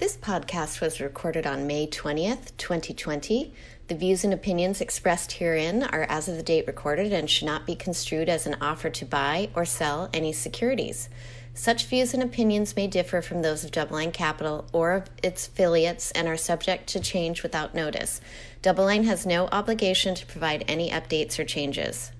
This podcast was recorded on May 20th, 2020. The views and opinions expressed herein are as of the date recorded and should not be construed as an offer to buy or sell any securities. Such views and opinions may differ from those of DoubleLine Capital or of its affiliates and are subject to change without notice. DoubleLine has no obligation to provide any updates or changes.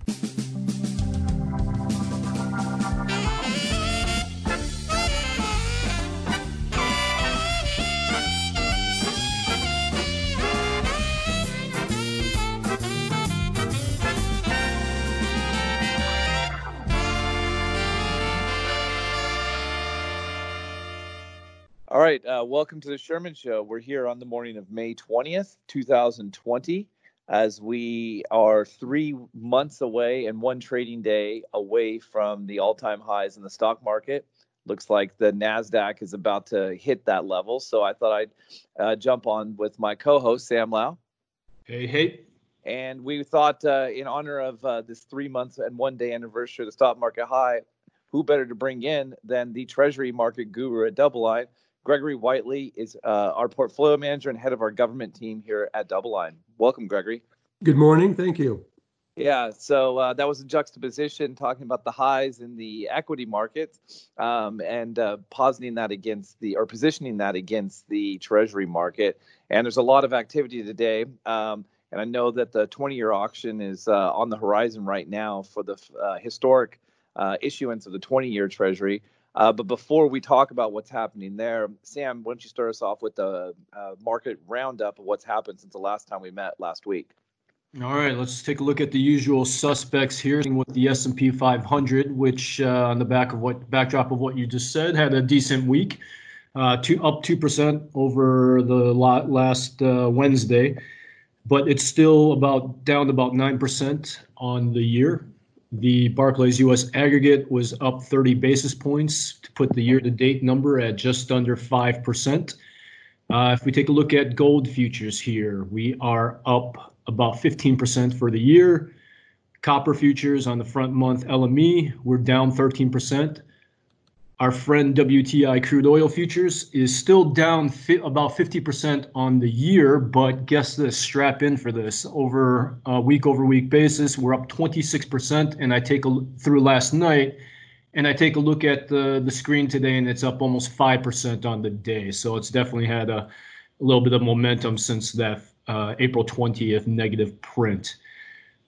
All right, uh, welcome to the Sherman Show. We're here on the morning of May 20th, 2020, as we are three months away and one trading day away from the all time highs in the stock market. Looks like the NASDAQ is about to hit that level. So I thought I'd uh, jump on with my co host, Sam Lau. Hey, hey. And we thought, uh, in honor of uh, this three months and one day anniversary of the stock market high, who better to bring in than the Treasury market guru at Double DoubleLine? Gregory Whiteley is uh, our portfolio manager and head of our government team here at DoubleLine. Welcome, Gregory. Good morning. Thank you. Yeah, so uh, that was a juxtaposition talking about the highs in the equity markets um, and uh, positing that against the or positioning that against the treasury market. And there's a lot of activity today. Um, and I know that the 20 year auction is uh, on the horizon right now for the uh, historic uh, issuance of the 20 year treasury. Uh, but before we talk about what's happening there, Sam, why don't you start us off with the uh, market roundup of what's happened since the last time we met last week? All right, let's take a look at the usual suspects here with the S&P 500, which uh, on the back of what backdrop of what you just said had a decent week, uh, two up two percent over the last uh, Wednesday, but it's still about down about nine percent on the year. The Barclays US aggregate was up 30 basis points to put the year to date number at just under 5%. Uh, if we take a look at gold futures here, we are up about 15% for the year. Copper futures on the front month LME, we're down 13% our friend WTI crude oil futures is still down fi- about 50% on the year, but guess this, strap in for this. Over a week over week basis, we're up 26%. And I take a through last night and I take a look at the, the screen today and it's up almost 5% on the day. So it's definitely had a, a little bit of momentum since that uh, April 20th negative print.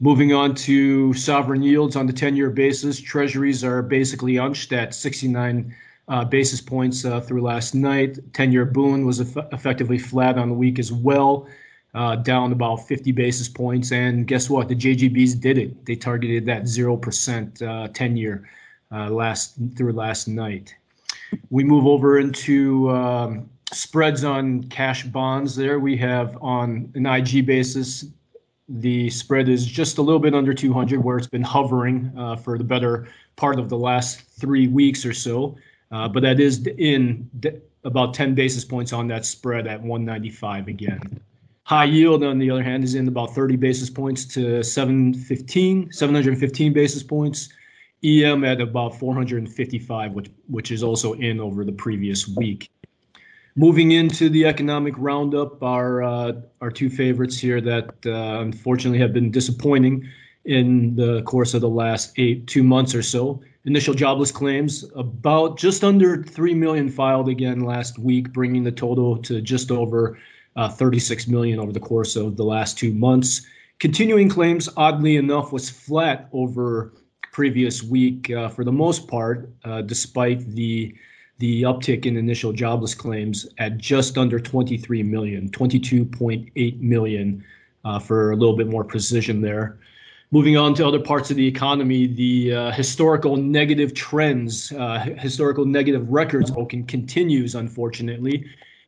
Moving on to sovereign yields on the 10 year basis, treasuries are basically unched at 69 uh, basis points uh, through last night. 10 year Bund was eff- effectively flat on the week as well, uh, down about 50 basis points. And guess what? The JGBs did it. They targeted that 0% 10 year last through last night. We move over into um, spreads on cash bonds there. We have on an IG basis the spread is just a little bit under 200, where it's been hovering uh, for the better part of the last three weeks or so. Uh, but that is in d- about 10 basis points on that spread at 195 again. High yield, on the other hand, is in about 30 basis points to 715, 715 basis points. EM at about 455, which which is also in over the previous week. Moving into the economic roundup, our uh, our two favorites here that uh, unfortunately have been disappointing in the course of the last eight two months or so. Initial jobless claims about just under three million filed again last week, bringing the total to just over uh, 36 million over the course of the last two months. Continuing claims, oddly enough, was flat over previous week uh, for the most part, uh, despite the the uptick in initial jobless claims at just under 23 million, 22.8 million uh, for a little bit more precision there. Moving on to other parts of the economy, the uh, historical negative trends, uh, historical negative records broken continues, unfortunately.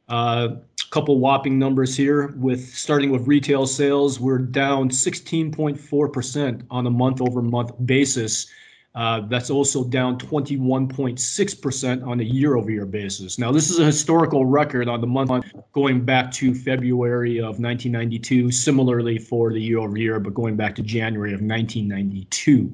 A uh, couple whopping numbers here with starting with retail sales, we're down 16.4% on a month over month basis that's also down 21.6% on a year over year basis. Now, this is a historical record on the month going back to February of 1992, similarly for the year over year, but going back to January of 1992.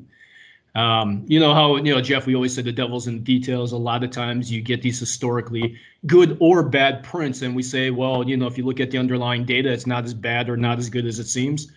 Um, you know how you know Jeff? We always say the devil's in the details. A lot of times you get these historically good or bad prints, and we say, well, you know, if you look at the underlying data, it's not as bad or not as good as it seems.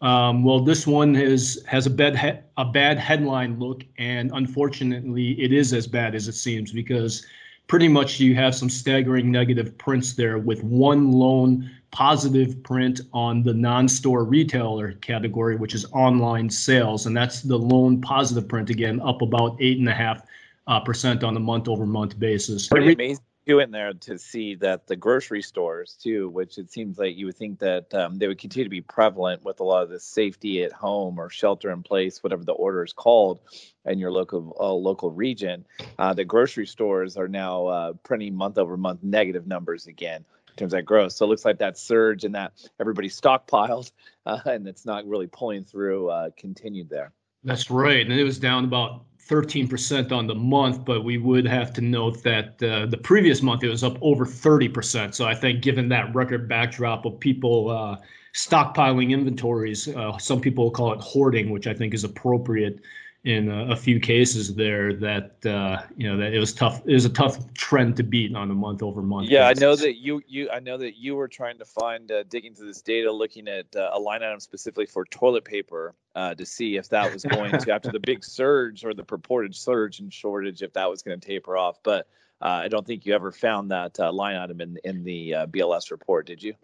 Um, well, this one has has a bad he- a bad headline look, and unfortunately, it is as bad as it seems because pretty much you have some staggering negative prints there with one lone positive print on the non-store retailer category, which is online sales, and that's the lone positive print again, up about eight and a half uh, percent on a month-over-month basis. Pretty amazing too in there to see that the grocery stores too, which it seems like you would think that um, they would continue to be prevalent with a lot of the safety at home or shelter in place, whatever the order is called in your local uh, local region. Uh, the grocery stores are now uh, printing month over month negative numbers again in terms of growth. So it looks like that surge and that everybody stockpiled uh, and it's not really pulling through uh, continued there. That's right, and it was down about 13% on the month, but we would have to note that uh, the previous month it was up over 30%. So I think, given that record backdrop of people uh, stockpiling inventories, uh, some people call it hoarding, which I think is appropriate in a, a few cases there that uh, you know that it was tough. It was a tough trend to beat on a month over month. Yeah, basis. I know that you you I know that you were trying to find uh, digging through this data, looking at uh, a line item specifically for toilet paper uh, to see if that was going to after the big surge or the purported surge in shortage, if that was going to taper off. But uh, I don't think you ever found that uh, line item in in the BLS report, did you?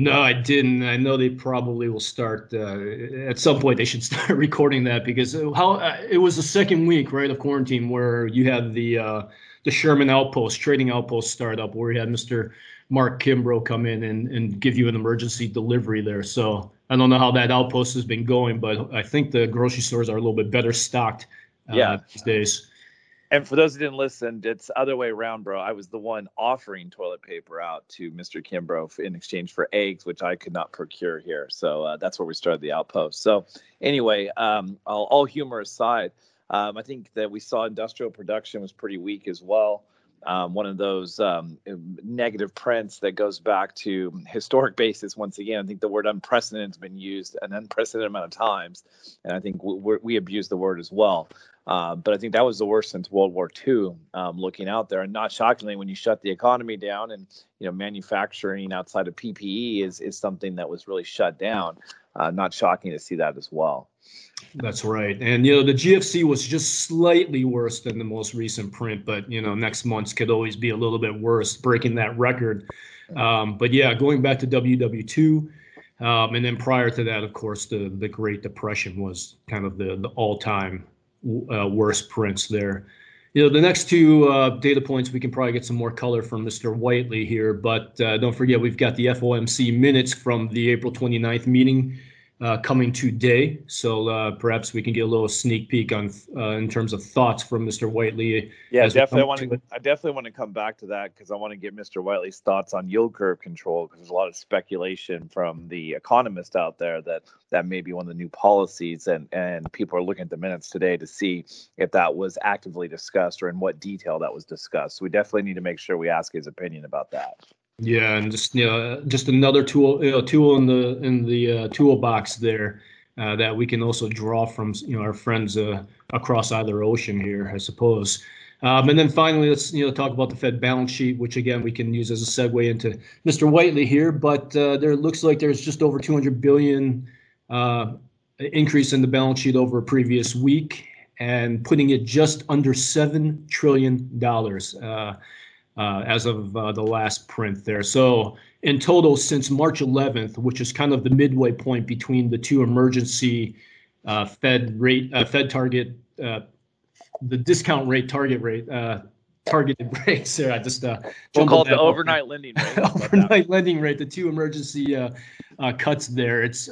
No, I didn't. I know they probably will start uh, at some point. They should start recording that because how uh, it was the second week, right, of quarantine where you had the uh, the Sherman Outpost trading outpost startup where you had Mr. Mark Kimbrough come in and, and give you an emergency delivery there. So I don't know how that outpost has been going, but I think the grocery stores are a little bit better stocked uh, yeah. these days. And for those who didn't listen, it's other way around, bro. I was the one offering toilet paper out to Mr. Kimbrough in exchange for eggs, which I could not procure here. So uh, that's where we started the outpost. So anyway, um, all, all, humor aside, um, I think that we saw industrial production was pretty weak as well. Um, one of those um, negative prints that goes back to historic basis. Once again, I think the word unprecedented has been used an unprecedented amount of times, and I think we, we abuse the word as well. Uh, but I think that was the worst since World War II. Um, looking out there, and not shockingly, when you shut the economy down, and you know manufacturing outside of PPE is is something that was really shut down. Uh, not shocking to see that as well. That's right, and you know the GFC was just slightly worse than the most recent print, but you know next month's could always be a little bit worse, breaking that record. Um, but yeah, going back to WW2. Um, and then prior to that, of course, the the Great Depression was kind of the the all time uh, worst prints there. You know, the next two uh, data points, we can probably get some more color from Mr. Whiteley here, but uh, don't forget we've got the FOMC minutes from the April 29th meeting uh, coming today. So uh, perhaps we can get a little sneak peek on uh, in terms of thoughts from Mr. Whiteley. Yeah, definitely. I want to. I definitely want to come back to that because I want to get Mr. Whiteley's thoughts on yield curve control because there's a lot of speculation from the economists out there that that may be one of the new policies, and and people are looking at the minutes today to see if that was actively discussed or in what detail that was discussed. So we definitely need to make sure we ask his opinion about that. Yeah, and just you know, just another tool, you know, tool in the in the uh, toolbox there uh, that we can also draw from you know our friends uh, across either ocean here, I suppose. Um, and then finally, let's you know talk about the Fed balance sheet, which again we can use as a segue into Mr. Whiteley here. But uh, there looks like there's just over 200 billion uh, increase in the balance sheet over a previous week, and putting it just under seven trillion dollars. Uh, uh, as of uh, the last print there. So in total, since March 11th, which is kind of the midway point between the two emergency uh, Fed rate, uh, Fed target, uh, the discount rate, target rate, uh, targeted rates there. I just uh, we'll call it the overnight lending rate. overnight lending rate, the two emergency cuts there. It's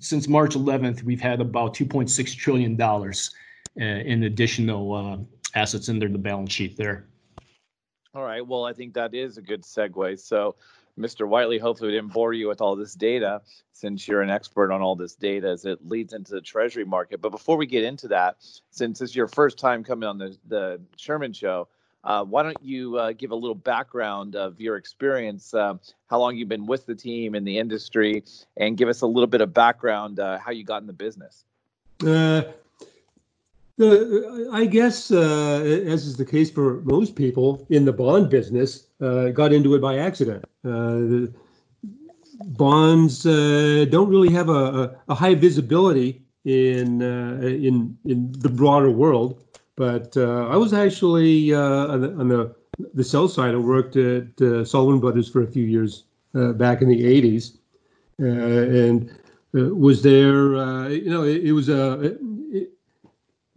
since March 11th, we've had about 2.6 trillion dollars in additional assets under the balance sheet there. All right. Well, I think that is a good segue. So, Mr. Whiteley, hopefully, we didn't bore you with all this data since you're an expert on all this data as it leads into the treasury market. But before we get into that, since it's your first time coming on the, the Sherman Show, uh, why don't you uh, give a little background of your experience, uh, how long you've been with the team in the industry, and give us a little bit of background uh, how you got in the business? Uh, the I guess uh, as is the case for most people in the bond business, uh, got into it by accident. Uh, bonds uh, don't really have a, a, high visibility in uh, in in the broader world, but uh, I was actually on the, on, the, the sell side. I worked at Salomon Brothers for a few years back in the '80s, and was there. you know, it, it was a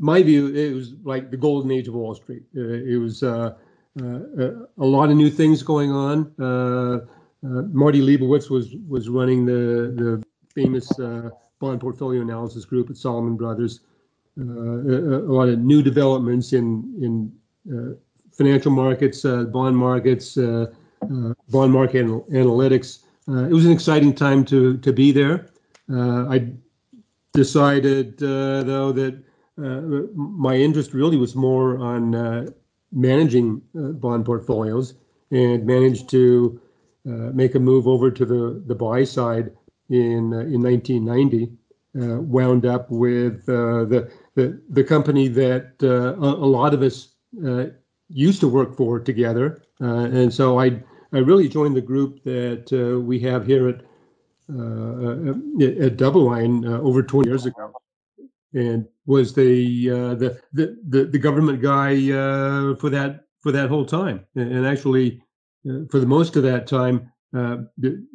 my view, it was like the golden age of Wall Street. Uh, it was uh, uh, a lot of new things going on. Uh, uh, Marty Leibowitz was was running the the famous uh, bond portfolio analysis group at Salomon Brothers. A, lot of new developments in in financial markets, bond markets, bond market analytics. it was an exciting time to to be there. I decided though that uh, Uh, my interest really was more on uh, managing uh, bond portfolios and managed to uh, make a move over to the, the buy side in uh, in 1990. wound up with the, the the company that a, a, lot of us used to work for together, and so I I really joined the group that we have here at uh, at DoubleLine uh, over 20 years ago and was the uh, the, the, the the government guy uh, for that for that whole time, and actually uh, for the most of that time, uh, the,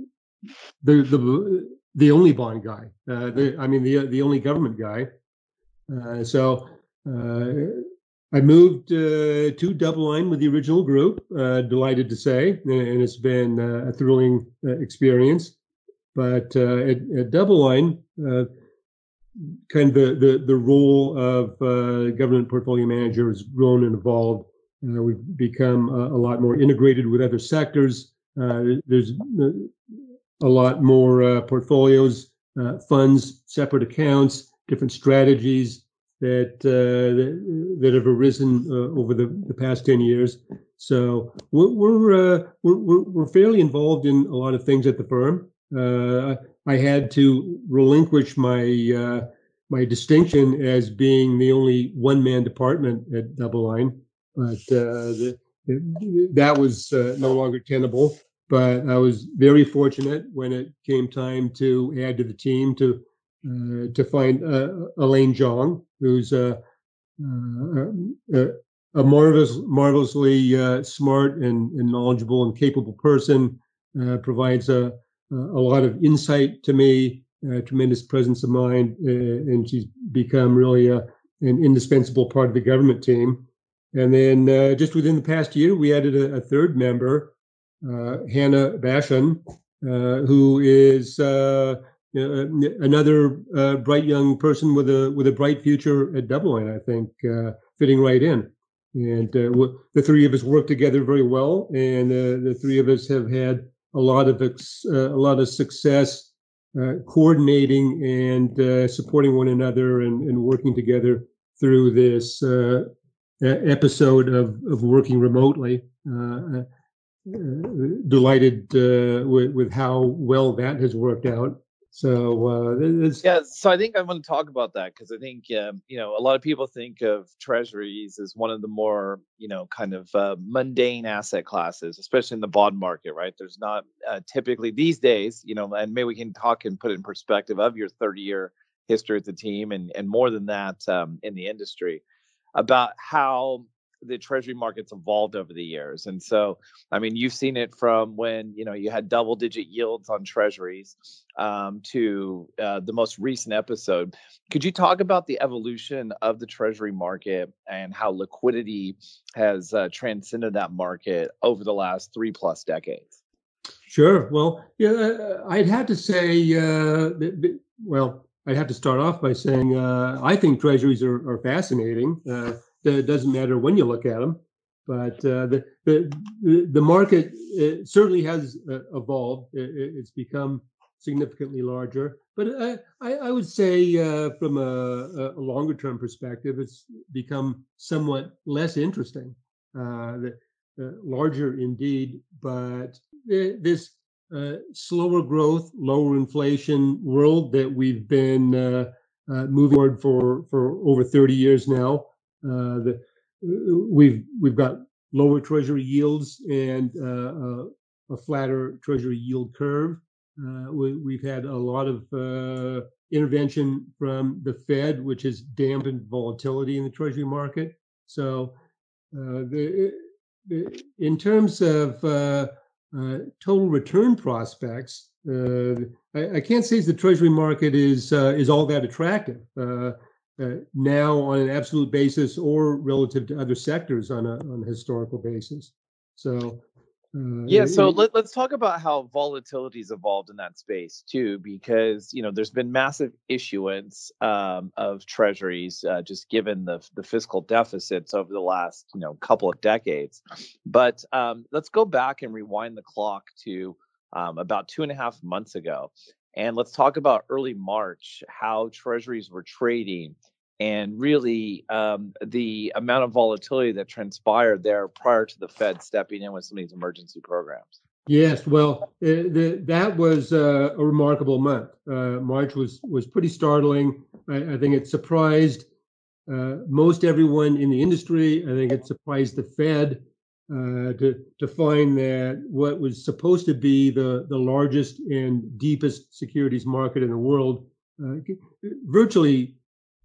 the the the only bond guy. Uh, the, I mean the the only government guy. Uh, so I moved to DoubleLine with the original group. delighted to say, and it's been a thrilling experience. But at, at DoubleLine kind of the, the, the role of uh, government portfolio manager has grown and evolved. Uh, we've become a, lot more integrated with other sectors. Uh, there's uh, a lot more uh, portfolios, uh, funds, separate accounts, different strategies that that, that, have arisen over the, the past 10 years. So we're we're, we're, we're fairly involved in a lot of things at the firm. I had to relinquish my uh, my distinction as being the only one man department at DoubleLine, but uh, the, that was uh, no longer tenable. But I was very fortunate when it came time to add to the team to uh, to find uh, Elaine Zhang, who's a, a, a marvelous, marvelously smart and, and, knowledgeable and capable person. provides a a lot of insight to me, tremendous presence of mind, uh, and she's become really a, an indispensable part of the government team. And then uh, just within the past year, we added a, a third member, uh, Hannah Bashan, who is another uh, bright young person with a with a bright future at DoubleLine, I think, uh, fitting right in. And uh, the three of us work together very well, and the three of us have had a lot of uh, a lot of success uh, coordinating and uh, supporting one another and, and, working together through this uh, episode of, of working remotely. Uh, uh, delighted with, with how well that has worked out. So uh, yeah, so I think I want to talk about that because I think um, you know a lot of people think of treasuries as one of the more you know kind of uh, mundane asset classes, especially in the bond market, right? There's not uh, typically these days, you know, and maybe we can talk and put it in perspective of your 30 year history at the team and and more than that um, in the industry about how the treasury markets evolved over the years and so i mean you've seen it from when you know you had double digit yields on treasuries um, to uh, the most recent episode could you talk about the evolution of the treasury market and how liquidity has uh, transcended that market over the last three plus decades sure well yeah uh, i'd have to say uh, well I'd have to start off by saying uh, I think treasuries are, are fascinating. Uh, it doesn't matter when you look at them. But uh, the, the the market certainly has uh, evolved. it's become significantly larger. But I, I, would say, uh, from a, a, longer term perspective, it's become somewhat less interesting. Uh, the, larger indeed, but this uh, slower growth, lower inflation world that we've been uh, moving forward for for over 30 years now. The, we've we've got lower Treasury yields and a flatter Treasury yield curve. Uh, we, have had a lot of uh, intervention from the Fed, which has dampened volatility in the Treasury market. So, uh, the, the, in terms of uh, uh, total return prospects, uh, I, I, can't say the Treasury market is is all that attractive now on an absolute basis or relative to other sectors on a on a historical basis. So uh, yeah, so let, us talk about how volatility's evolved in that space too, because you know there's been massive issuance um, of treasuries, uh, just given the the fiscal deficits over the last you know couple of decades. But um, let's go back and rewind the clock to um, about two and a half months ago, and let's talk about early March, how treasuries were trading and really um, the amount of volatility that transpired there prior to the Fed stepping in with some of these emergency programs. Yes, well, uh, the, that was uh, a remarkable month. Uh, March was was pretty startling. I, I think it surprised uh, most everyone in the industry. I think it surprised the Fed uh, to to find that what was supposed to be the the largest and deepest securities market in the world uh, virtually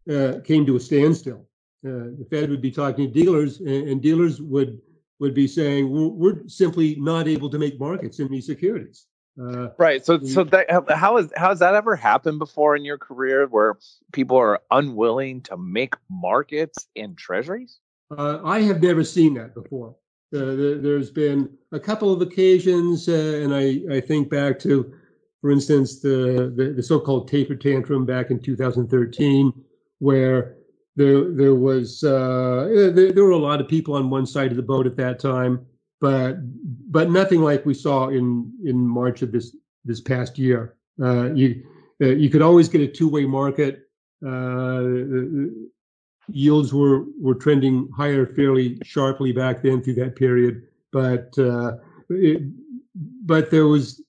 uh, came to a standstill. Uh, the Fed would be talking to dealers, and, and dealers would would be saying, we're, we're, simply not able to make markets in these securities." Uh, right. So, so that how is how has that ever happened before in your career, where people are unwilling to make markets in treasuries? Uh, I have never seen that before. Uh, there, has been a couple of occasions, uh, and I, I think back to, for instance, the, the, the so-called taper tantrum back in 2013, where there there was uh, there, there, were a lot of people on one side of the boat at that time, but but nothing like we saw in in March of this this past year. Uh, you uh, you could always get a two way market. Yields were were trending higher fairly sharply back then through that period, but uh, it, but there was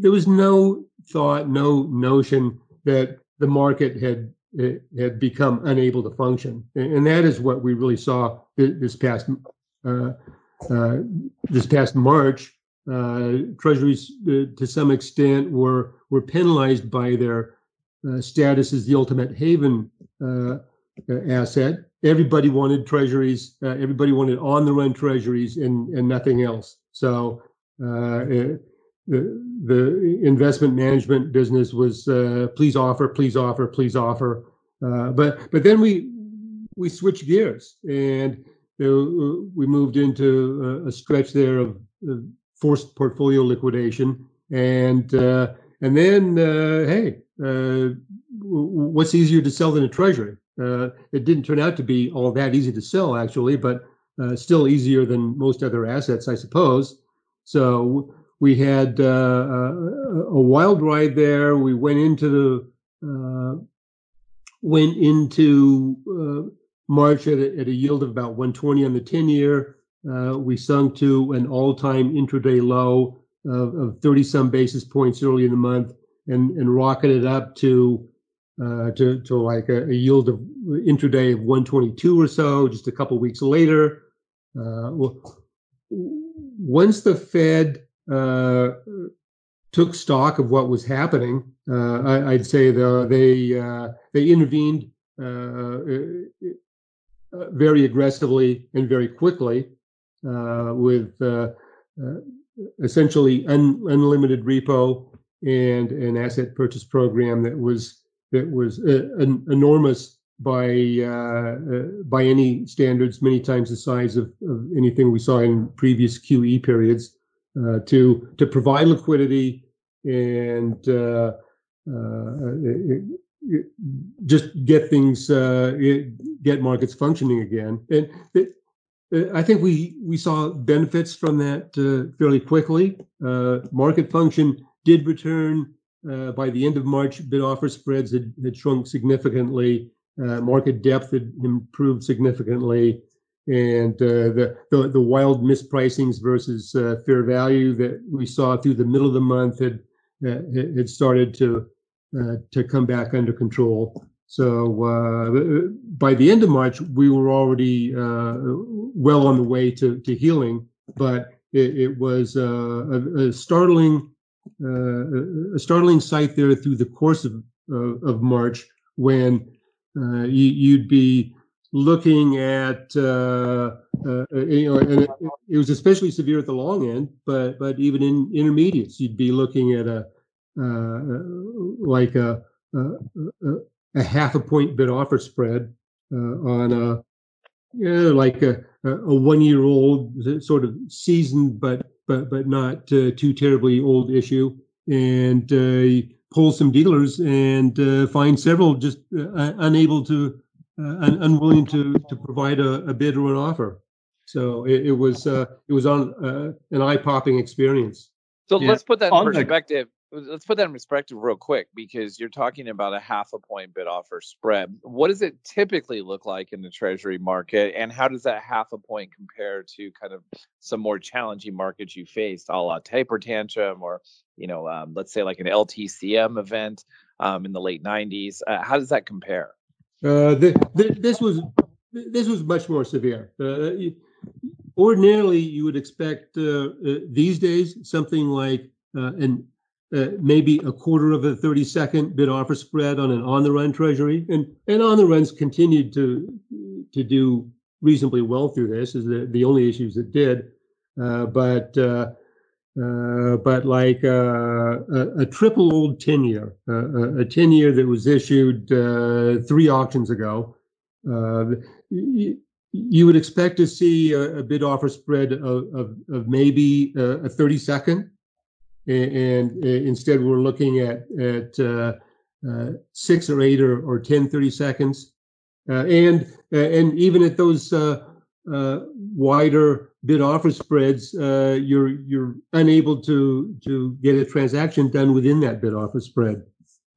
there was no thought, no notion that the market had had become unable to function, and that is what we really saw this past uh, uh, this past March. Uh, treasuries, uh, to some extent, were were penalized by their uh, status as the ultimate haven asset. Everybody wanted treasuries. everybody wanted on-the-run treasuries, and and nothing else. So. It, the, the investment management business was uh, please offer, please offer, please offer. Uh, but but then we we switched gears and we moved into a, a stretch there of, of, forced portfolio liquidation and uh, and then uh, hey, uh, what's easier to sell than a treasury? Uh, it didn't turn out to be all that easy to sell actually, but still easier than most other assets, I suppose. So we had uh, a, a, wild ride there. We went into the uh, went into uh, March at a, at a, yield of about 120 on the 10 year. Uh, we sunk to an all time intraday low of, 30 some basis points early in the month and, and rocketed up to uh, to, to like a, a, yield of intraday of 122 or so just a couple weeks later. Uh, well, once the Fed uh, took stock of what was happening. Uh, I, would say though they uh, they intervened very aggressively and very quickly with essentially un, unlimited repo and an asset purchase program that was that was uh, enormous by uh, uh, by any standards, many times the size of, of anything we saw in previous QE periods to to provide liquidity and uh, uh, just get things uh, get markets functioning again. And it, I think we we saw benefits from that uh, fairly quickly. Uh, market function did return by the end of March. Bid offer spreads had, had shrunk significantly. market depth had improved significantly and uh, the, the, the wild mispricings versus uh, fair value that we saw through the middle of the month had uh, had started to uh, to come back under control. So uh, by the end of March, we were already uh, well on the way to, to healing, but it, it was uh, a, a, startling uh, a startling sight there through the course of of March when you, would be looking at uh, uh, you know, and it, it, was especially severe at the long end, but but even in intermediates, you'd be looking at a uh, like a, a, a, half a point bid offer spread uh, on a like a, a one year old sort of seasoned but but but not uh, too terribly old issue, and uh, pull some dealers and find several just unable to uh, un- unwilling to to provide a, a, bid or an offer. So it, it was uh, it was on uh, an eye popping experience. So yeah. let's put that in perspective. Let's put that in perspective real quick because you're talking about a half a point bid offer spread. What does it typically look like in the treasury market, and how does that half a point compare to kind of some more challenging markets you faced, a la taper tantrum, or you know, um, let's say like an LTCM event um, in the late '90s? Uh, how does that compare? Uh, the, the, this was this was much more severe. Uh, ordinarily, you would expect uh, uh these days something like uh, an uh, maybe a quarter of a 30 second bid offer spread on an on the run treasury, and and on the runs continued to to do reasonably well through this. Is the the only issues it did, but uh, but like uh, a, a, triple old 10 year, uh, a 10 year that was issued uh, three auctions ago, uh, you, you, would expect to see a, a bid offer spread of, of, of maybe a 30 second. And, and, instead, we're looking at, at uh, uh, six or eight or, or 10 30 seconds. and, and even at those wider bid offer spreads, uh, you're you're unable to to get a transaction done within that bid offer spread,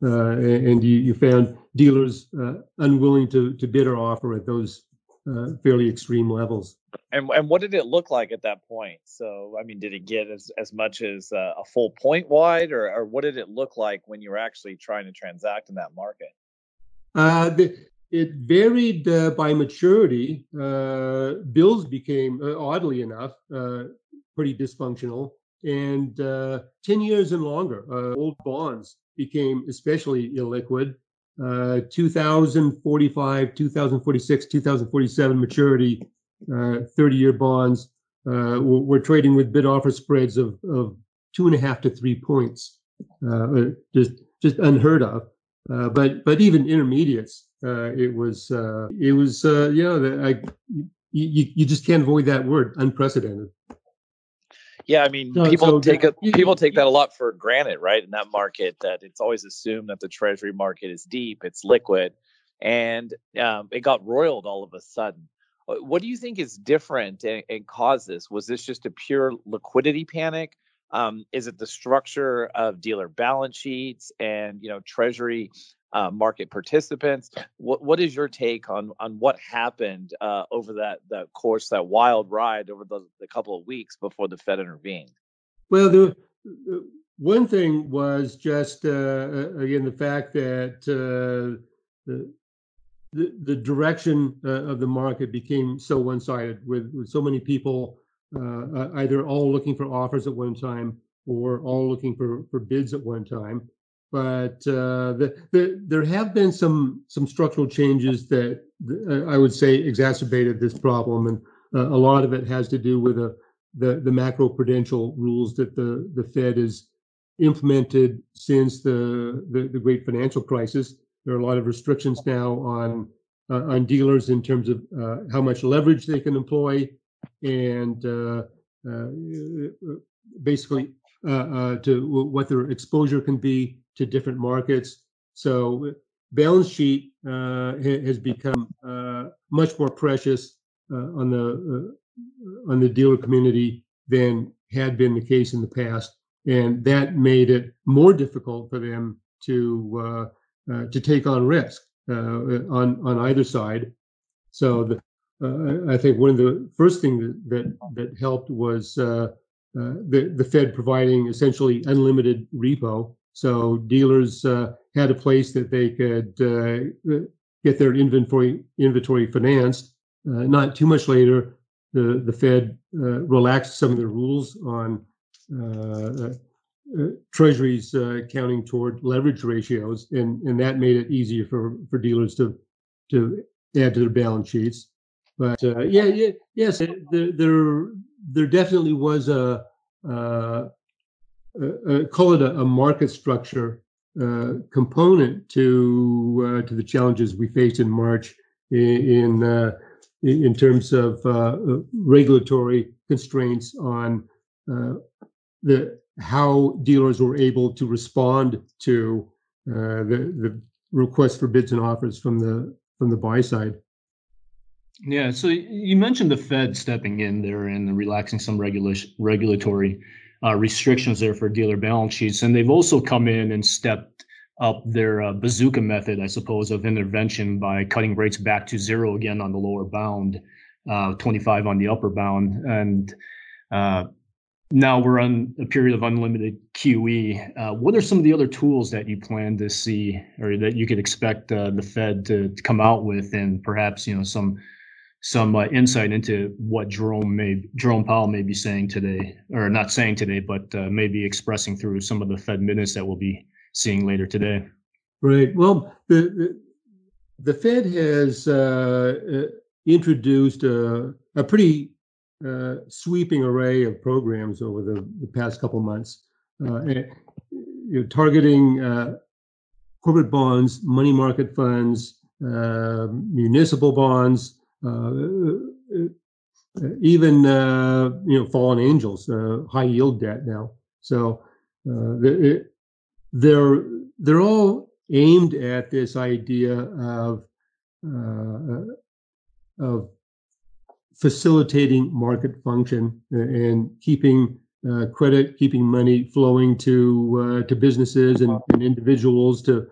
uh, and you, you found dealers uh, unwilling to to bid or offer at those uh, fairly extreme levels. And and what did it look like at that point? So I mean, did it get as as much as uh, a full point wide, or or what did it look like when you were actually trying to transact in that market? Uh, the, it varied uh, by maturity. Uh, bills became, uh, oddly enough, uh, pretty dysfunctional. And uh, 10 years and longer, uh, old bonds became especially illiquid. 2045, 2046, 2047 maturity, 30 year bonds were trading with bid offer spreads of, of two and a half to three points. just, just unheard of. but, but even intermediates, uh, it was uh, it was uh, you know I, you, you just can't avoid that word unprecedented. Yeah, I mean, people so take it. People take that a lot for granted, right? In that market, that it's always assumed that the Treasury market is deep, it's liquid, and um, it got roiled all of a sudden. Uh, what do you think is different and, and caused this? Was this just a pure liquidity panic? Um, is it the structure of dealer balance sheets and you know Treasury uh, market participants. What what is your take on on what happened uh, over that that course, that wild ride over the, the couple of weeks before the Fed intervened? Well, the, one thing was just uh, again the fact that uh, the, the the direction uh, of the market became so one sided with, with so many people uh, either all looking for offers at one time or all looking for for bids at one time but uh, the, the, there have been some some structural changes that uh, I would say exacerbated this problem, and uh, a lot of it has to do with the the, the macro prudential rules that the the Fed has implemented since the, the, the great financial crisis. There are a lot of restrictions now on uh, on dealers in terms of uh, how much leverage they can employ, and uh, basically to what their exposure can be to different markets. So balance sheet uh, has become uh, much more precious uh, on the uh, on the dealer community than had been the case in the past, and that made it more difficult for them to uh, uh, to take on risk on on either side. So the, I think one of the first things that that, that helped was the the Fed providing essentially unlimited repo So dealers uh, had a place that they could uh, get their inventory inventory financed. Uh, not too much later, the the Fed uh, relaxed some of the rules on treasuries counting toward leverage ratios, and and that made it easier for for dealers to to add to their balance sheets. But yeah, yeah, yes, there there there definitely was a uh, Uh, uh, call it a, a market structure uh, component to uh, to the challenges we faced in March in uh, in, in terms of regulatory constraints on the how dealers were able to respond to the the request for bids and offers from the from the buy side. Yeah, so you mentioned the Fed stepping in there and relaxing some regulation regulatory uh, restrictions there for dealer balance sheets. And they've also come in and stepped up their uh, bazooka method, I suppose, of intervention by cutting rates back to zero again on the lower bound, uh, 25 on the upper bound. And uh, now we're on a period of unlimited QE. Uh, what are some of the other tools that you plan to see or that you could expect uh, the Fed to, to come out with and perhaps, you know, some some uh, insight into what Jerome may Jerome Powell may be saying today, or not saying today, but uh, maybe expressing through some of the Fed minutes that we'll be seeing later today. Right. Well, the the, Fed has uh, uh introduced a, a pretty uh, sweeping array of programs over the, the past couple months, uh, you know, targeting corporate bonds, money market funds, municipal bonds. Uh, uh, even uh, you know fallen angels, high yield debt now. So it, they're they're all aimed at this idea of of facilitating market function and keeping uh, credit, keeping money flowing to uh, to businesses and, and individuals to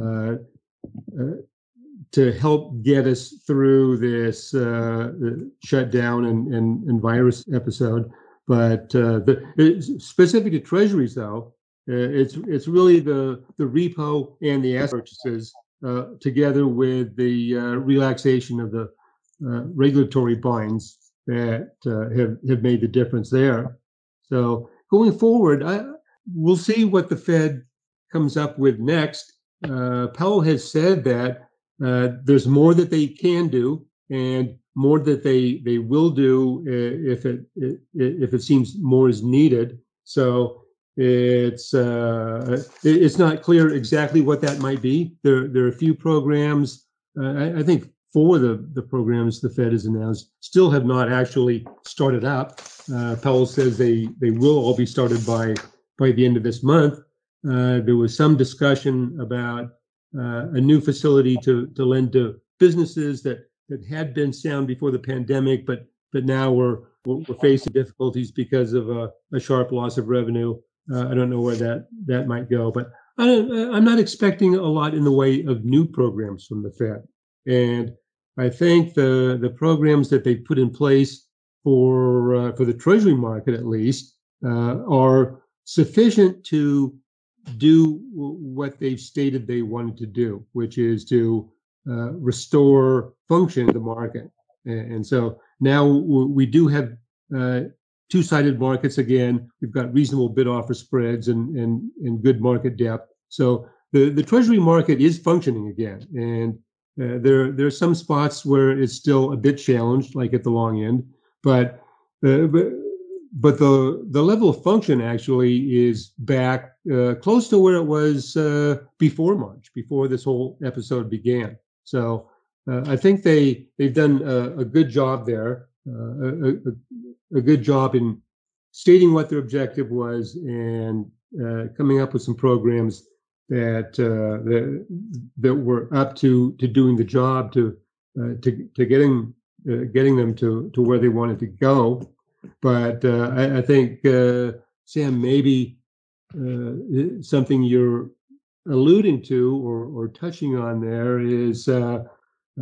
uh, to help get us through this uh, shutdown and, and, and, virus episode. But uh, the, specific to treasuries, though, uh, it's it's really the the repo and the asset purchases uh, together with the uh, relaxation of the uh, regulatory binds that have have made the difference there. So going forward, I, we'll see what the Fed comes up with next. Powell has said that uh, there's more that they can do and more that they they will do uh, if it, if it seems more is needed. So it's uh, it's not clear exactly what that might be. There there are a few programs. Uh, I, I, think four of the the programs the Fed has announced still have not actually started up. Uh, Powell says they they will all be started by by the end of this month. There was some discussion about a new facility to to lend to businesses that that had been sound before the pandemic, but but now we're we're facing difficulties because of a, a sharp loss of revenue. Uh, I don't know where that that might go, but I am not expecting a lot in the way of new programs from the Fed, and I think the the programs that they put in place for uh, for the Treasury market at least uh, are sufficient to do what they've stated they wanted to do, which is to uh, restore function to the market. And, so now we do have uh, two-sided markets again. We've got reasonable bid offer spreads and, and, and good market depth. So the, the treasury market is functioning again. And uh, there, there are some spots where it's still a bit challenged, like at the long end, but, uh, but but the the level of function actually is back uh, close to where it was uh, before March, before this whole episode began. So uh, I think they they've done a, a good job there, uh, a, a, a, good job in stating what their objective was and uh, coming up with some programs that uh, that that were up to to doing the job to to to getting getting them to to where they wanted to go. But uh, I, I, think uh, Sam, maybe uh, something you're alluding to or, or touching on there is uh,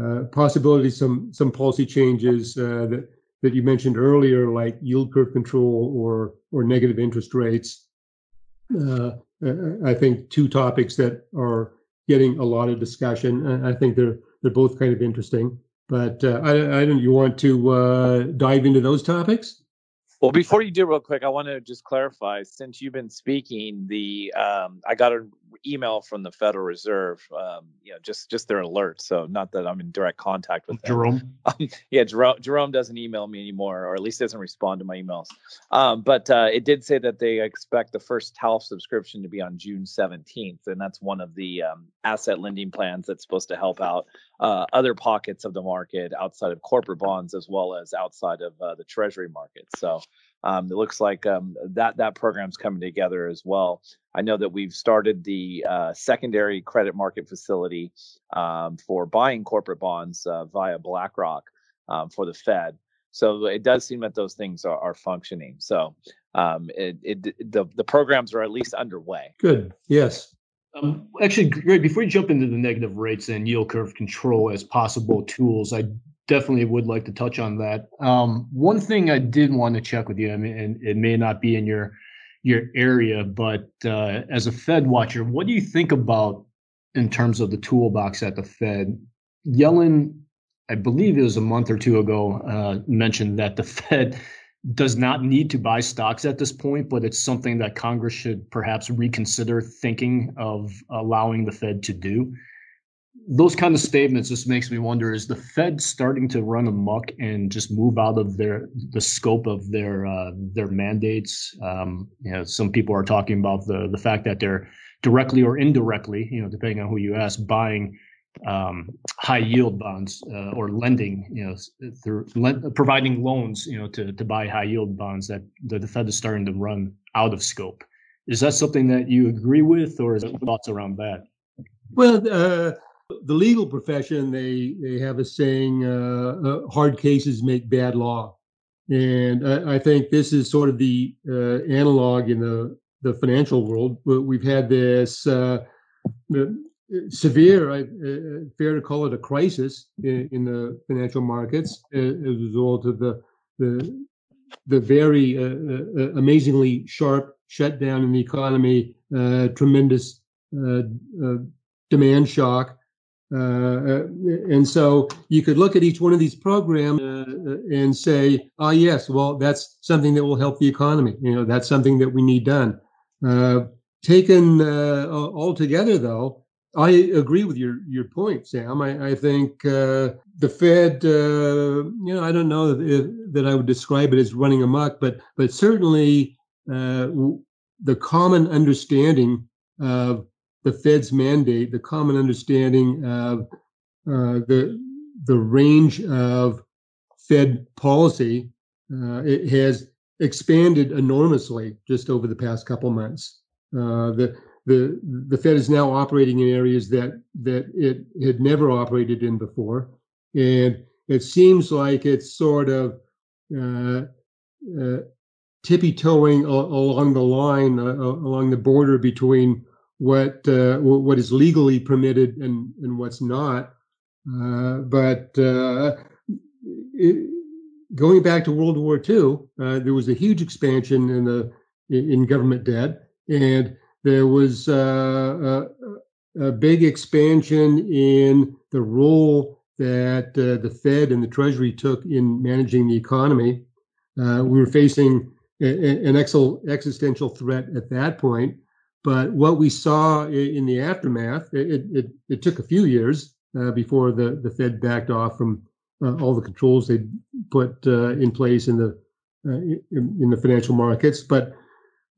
uh, possibility some some policy changes uh, that that you mentioned earlier, like yield curve control or or negative interest rates. uh, I think two topics that are getting a lot of discussion. I think they're they're both kind of interesting. But I, I don't. You want to dive into those topics? Well, before you do, real quick, I want to just clarify. Since you've been speaking, the um, I got an email from the Federal Reserve. Um, you know, just just their alert. So not that I'm in direct contact with them. Jerome. Um, yeah, Jerome, Jerome doesn't email me anymore, or at least doesn't respond to my emails. Um, but uh, it did say that they expect the first TALF subscription to be on June 17th, and that's one of the um, asset lending plans that's supposed to help out uh, other pockets of the market outside of corporate bonds as well as outside of uh, the Treasury market. So um, it looks like um, that that program's coming together as well. I know that we've started the uh, secondary credit market facility um, for buying corporate bonds uh, via BlackRock um, for the Fed. So it does seem that those things are, are functioning. So um, it, it, the the programs are at least underway. Good. Yes. Um, actually, Greg, before you jump into the negative rates and yield curve control as possible tools, I definitely would like to touch on that. Um, one thing I did want to check with you, I mean, and it may not be in your your area, but uh, as a Fed watcher, what do you think about in terms of the toolbox at the Fed? Yellen, I believe it was a month or two ago, uh, mentioned that the Fed does not need to buy stocks at this point, but it's something that Congress should perhaps reconsider thinking of allowing the Fed to do. Those kind of statements just makes me wonder: Is the Fed starting to run amok and just move out of their the scope of their uh, their mandates? Um, you know, some people are talking about the the fact that they're directly or indirectly, you know, depending on who you ask, buying um, high yield bonds uh, or lending, you know, through providing loans, you know, to to buy high yield bonds that, that the Fed is starting to run out of scope. Is that something that you agree with, or is there thoughts around that? Well, uh, the legal profession they they have a saying: uh, uh "Hard cases make bad law," and I, I think this is sort of the uh, analog in the the financial world. We've had this uh, severe, uh, fair to call it a crisis in, in the financial markets uh, as a result of the the, the very amazingly sharp shutdown in the economy, tremendous demand shock. And so you could look at each one of these programs and say, "Ah, yes, well, that's something that will help the economy. You know, that's something that we need done." taken all together, though, I agree with your your point, Sam. I, I think uh, the Fed, uh, you know, I don't know if, that I would describe it as running amok, but but certainly uh, the common understanding of the Fed's mandate, the common understanding of uh, the the range of Fed policy, uh, it has expanded enormously just over the past couple months. Uh, the the the Fed is now operating in areas that that it had never operated in before, and it seems like it's sort of uh, uh, tippy toeing along the line, uh, along the border between what uh, what is legally permitted and and what's not. Uh, but uh, it, going back to World War II, there was a huge expansion in the in government debt and there was uh, a, a, big expansion in the role that uh, the Fed and the Treasury took in managing the economy. Uh, we were facing a, an existential threat at that point. But what we saw in the aftermath, it, it, it took a few years uh, before the, the Fed backed off from uh, all the controls they put uh, in place in the in, in the financial markets. But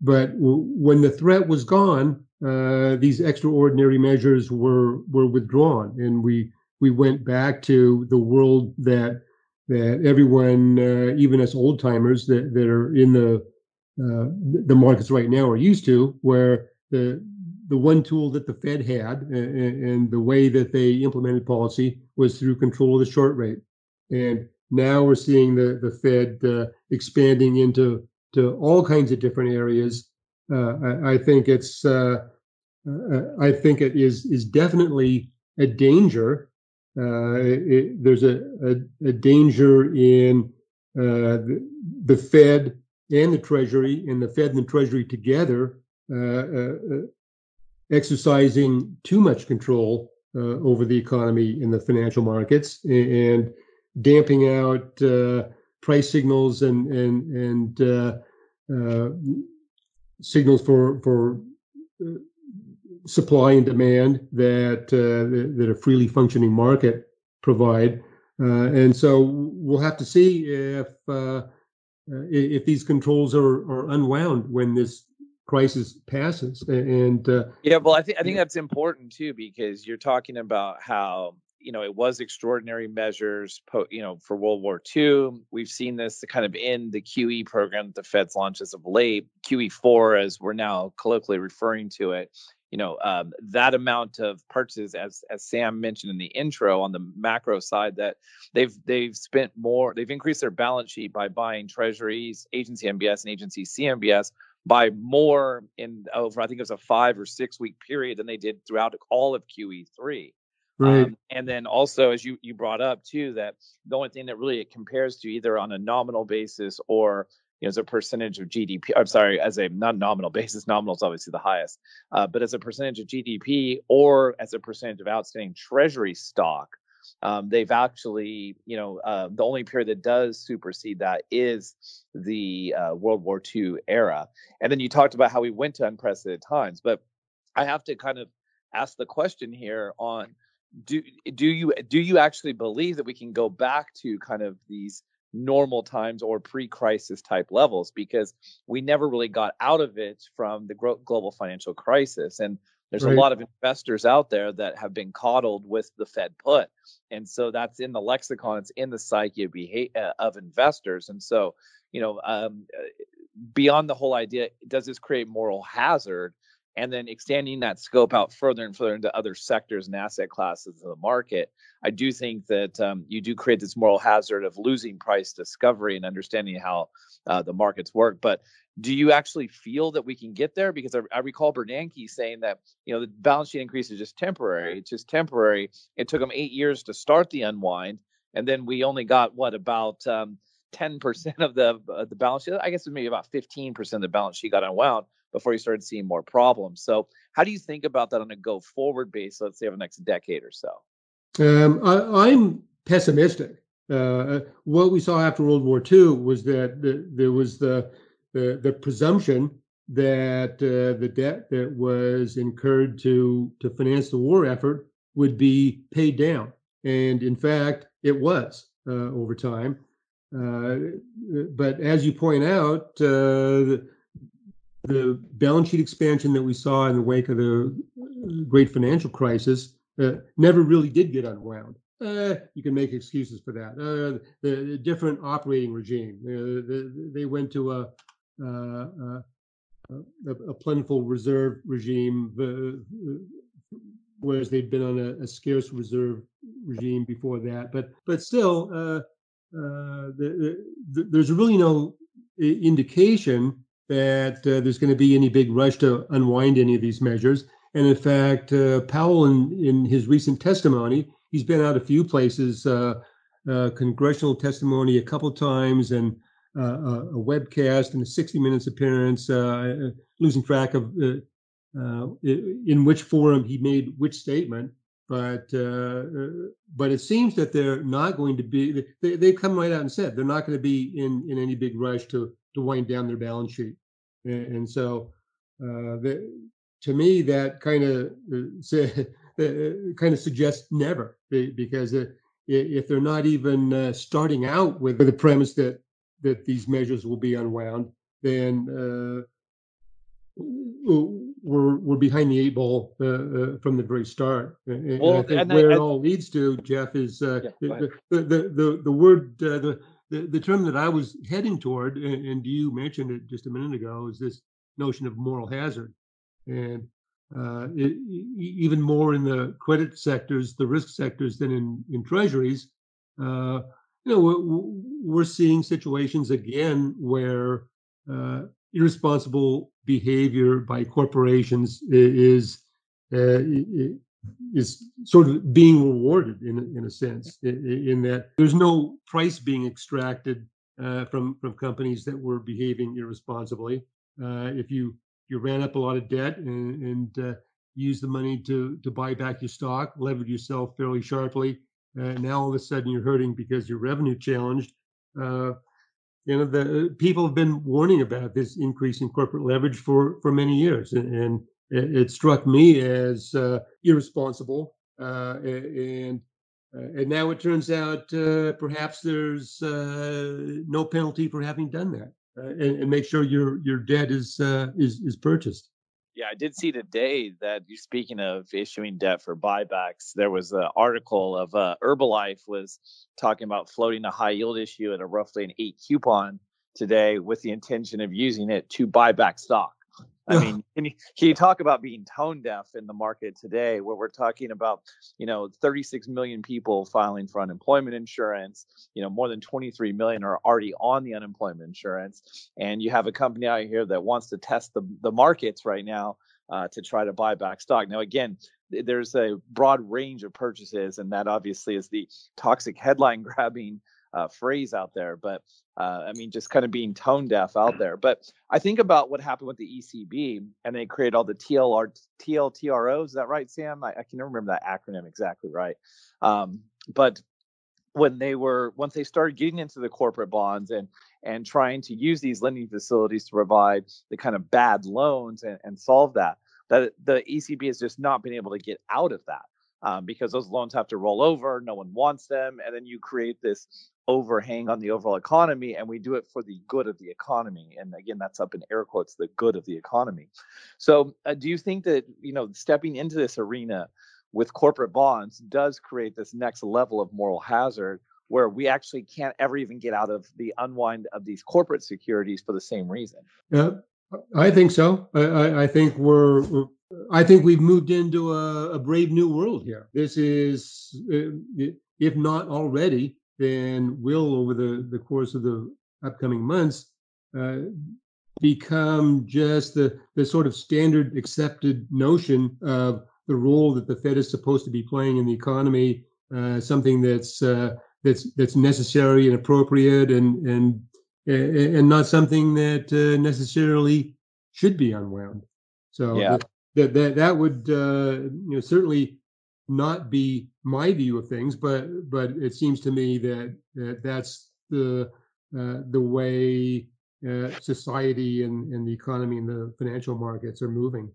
but w- when the threat was gone, uh, these extraordinary measures were were withdrawn, and we we went back to the world that that everyone, uh, even us old timers that, that are in the uh, the markets right now, are used to, where the the one tool that the Fed had and, and the way that they implemented policy was through control of the short rate, and now we're seeing the the Fed uh, expanding into to all kinds of different areas. Uh, I, I, think it's uh, uh, I think it is is definitely a danger. Uh, it, there's a, a, a, danger in uh, the, the, Fed and the Treasury, and the Fed and the Treasury together Uh, uh, uh, exercising too much control over the economy in the financial markets and damping out price signals and and and signals for for supply and demand that uh, that a freely functioning market provide. Uh, and so we'll have to see if uh, if these controls are, are unwound when this crisis passes. And uh, yeah, well, I think I think that's important too because you're talking about how you know it was extraordinary measures you know for world war ii we've seen this kind of in the qe program that the fed's launched as of late qe4 as we're now colloquially referring to it you know um, that amount of purchases as as sam mentioned in the intro on the macro side that they've they've spent more they've increased their balance sheet by buying treasuries agency mbs and agency cmbs by more in over i think it was a five or six week period than they did throughout all of qe3 Right. Um, and then also, as you you brought up too, that the only thing that really it compares to either on a nominal basis or you know, as a percentage of GDP. I'm sorry, as a not nominal basis. Nominal is obviously the highest, uh, but as a percentage of GDP or as a percentage of outstanding Treasury stock, um, they've actually, you know, uh, the only period that does supersede that is the uh, World War II era. And then you talked about how we went to unprecedented times, but I have to kind of ask the question here on do do you do you actually believe that we can go back to kind of these normal times or pre-crisis type levels because we never really got out of it from the global financial crisis and there's right. a lot of investors out there that have been coddled with the fed put and so that's in the lexicon it's in the psyche of, behavior, uh, of investors and so you know um, uh, beyond the whole idea does this create moral hazard and then extending that scope out further and further into other sectors and asset classes of the market, I do think that um, you do create this moral hazard of losing price discovery and understanding how uh, the markets work. But do you actually feel that we can get there? Because I, I, recall Bernanke saying that you know the balance sheet increase is just temporary. It's just temporary. It took them eight years to start the unwind, and then we only got what about um, 10% of the uh, the balance sheet. I guess maybe about 15% of the balance sheet got unwound before you started seeing more problems. So, how do you think about that on a go forward basis, let's say over the next decade or so? Um, I, am pessimistic. Uh, what we saw after World War II was that the, there was the, the, the presumption that uh, the debt that was incurred to to finance the war effort would be paid down, and in fact, it was uh, over time. Uh, but as you point out, uh, the balance sheet expansion that we saw in the wake of the great financial crisis uh, never really did get unwound. Uh, you can make excuses for that. Uh, the, the, different operating regime. Uh, the, they went to a, uh, uh, a, a plentiful reserve regime, whereas they'd been on a, a, scarce reserve regime before that. But but still, the, there's really no indication that uh, there's going to be any big rush to unwind any of these measures. And in fact, uh, Powell, in, in his recent testimony, he's been out a few places, uh, uh congressional testimony a couple times, and uh, a webcast and a 60 Minutes appearance, uh, losing track of in which forum he made which statement. But but it seems that they're not going to be. They, they've come right out and said they're not going to be in in any big rush to to wind down their balance sheet. And, and so, uh, the, to me, that kind of uh, uh, kind of suggests never, because if they're not even uh, starting out with the premise that that these measures will be unwound, then uh, we're we're behind the eight ball uh, uh, from the very start. And, well, and I think where I, it all leads to, Jeff, is uh, yeah, the, the, the, the the word the the, the term that I was heading toward, and, and you mentioned it just a minute ago, is this notion of moral hazard. And uh, it, even more in the credit sectors, the risk sectors, than in, in treasuries, uh, you know, we're, we're, seeing situations again where uh, irresponsible behavior by corporations is uh, is sort of being rewarded in in a sense, in, in that there's no price being extracted uh, from from companies that were behaving irresponsibly. Uh, if you you ran up a lot of debt and, and uh, used the money to to buy back your stock, levered yourself fairly sharply. Uh, now all of a sudden you're hurting because your revenue challenged. Uh, you know the people have been warning about this increase in corporate leverage for for many years, and, and it, it, struck me as uh, irresponsible. Uh, and uh, and now it turns out uh, perhaps there's no penalty for having done that, and, and, make sure your your debt is is is purchased. Yeah, I did see today that you're speaking of issuing debt for buybacks. There was an article of uh, Herbalife was talking about floating a high yield issue at a roughly an eight coupon today with the intention of using it to buy back stock. I mean, can you, can you talk about being tone deaf in the market today, where we're talking about, you know, 36 million people filing for unemployment insurance, you know, more than 23 million are already on the unemployment insurance, and you have a company out here that wants to test the the markets right now uh, to try to buy back stock. Now, again, there's a broad range of purchases, and that obviously is the toxic headline grabbing uh, phrase out there. But uh, I mean, just kind of being tone deaf out there. But I think about what happened with the ECB, and they created all the TLR TLTROs. Is that right, Sam? I, I can never remember that acronym exactly right. Um, but when they were once they started getting into the corporate bonds and and trying to use these lending facilities to provide the kind of bad loans and, and solve that that the ECB has just not been able to get out of that um, because those loans have to roll over. No one wants them. And then you create this overhang on the overall economy, and we do it for the good of the economy. And again, that's up in air quotes, the good of the economy. So, uh, do you think that, you know, stepping into this arena with corporate bonds does create this next level of moral hazard? Where we actually can't ever even get out of the unwind of these corporate securities for the same reason. Yeah, I think so. I, I think we're, we're I think we've moved into a, a, brave new world here. This is, uh, if not already, then will over the, the course of the upcoming months uh, become just the, the sort of standard accepted notion of the role that the Fed is supposed to be playing in the economy, uh, something that's uh, that's that's necessary and appropriate, and and and not something that uh, necessarily should be unwound. So yeah that that that would uh, you know certainly not be my view of things, but but it seems to me that, that that's the uh, the way uh, society and, and the economy and the financial markets are moving.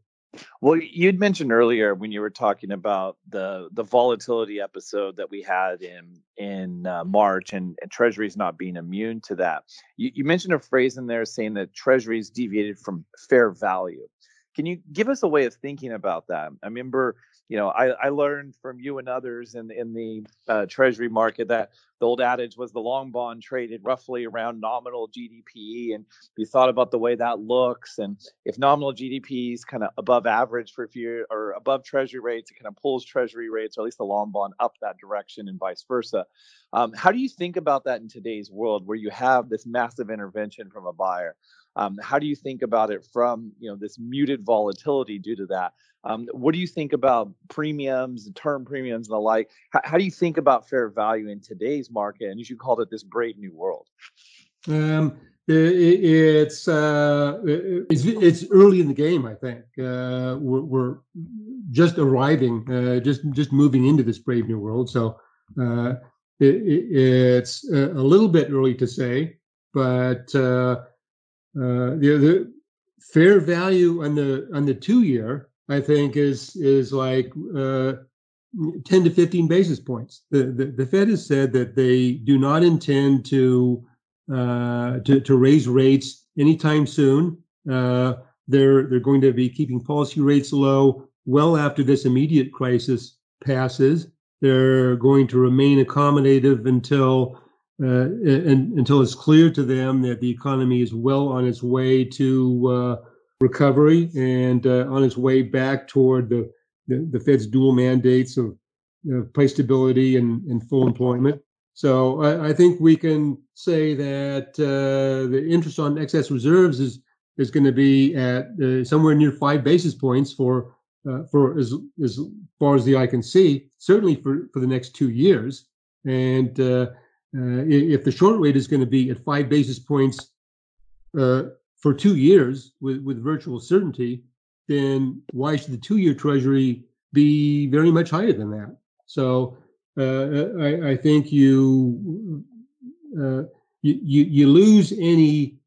Well, you'd mentioned earlier when you were talking about the the volatility episode that we had in in uh, March and, and Treasuries not being immune to that. You, you mentioned a phrase in there saying that Treasuries deviated from fair value. Can you give us a way of thinking about that? I remember, you know, I, I learned from you and others in in the uh, Treasury market that the old adage was the long bond traded roughly around nominal GDP, and we thought about the way that looks, and if nominal GDP is kind of above average for a few or above Treasury rates, it kind of pulls Treasury rates or at least the long bond up that direction, and vice versa. Um, how do you think about that in today's world, where you have this massive intervention from a buyer? Um, how do you think about it from you know this muted volatility due to that? Um, what do you think about premiums, term premiums, and the like? How, how, do you think about fair value in today's market? And as you called it, this brave new world. Um, it, it's uh, it's it's early in the game. I think uh, we're, we're, just arriving, uh, just just moving into this brave new world. So uh, it, it's a little bit early to say, but uh, the, the fair value on the on the two year, I think, is is like uh, 10 to 15 basis points. The, the, the Fed has said that they do not intend to uh, to, to raise rates anytime soon. Uh, they're they're going to be keeping policy rates low well after this immediate crisis passes. They're going to remain accommodative until uh, and, until it's clear to them that the economy is well on its way to uh, recovery and uh, on its way back toward the, the, the Fed's dual mandates of price stability and, and full employment. So I, I, think we can say that uh, the interest on excess reserves is is going to be at uh, somewhere near five basis points for uh, for as as far as the eye can see, certainly for for the next two years. And if the short rate is going to be at five basis points uh, for two years with, virtual certainty, then why should the two-year Treasury be very much higher than that? So uh, I, think you, uh, you you lose any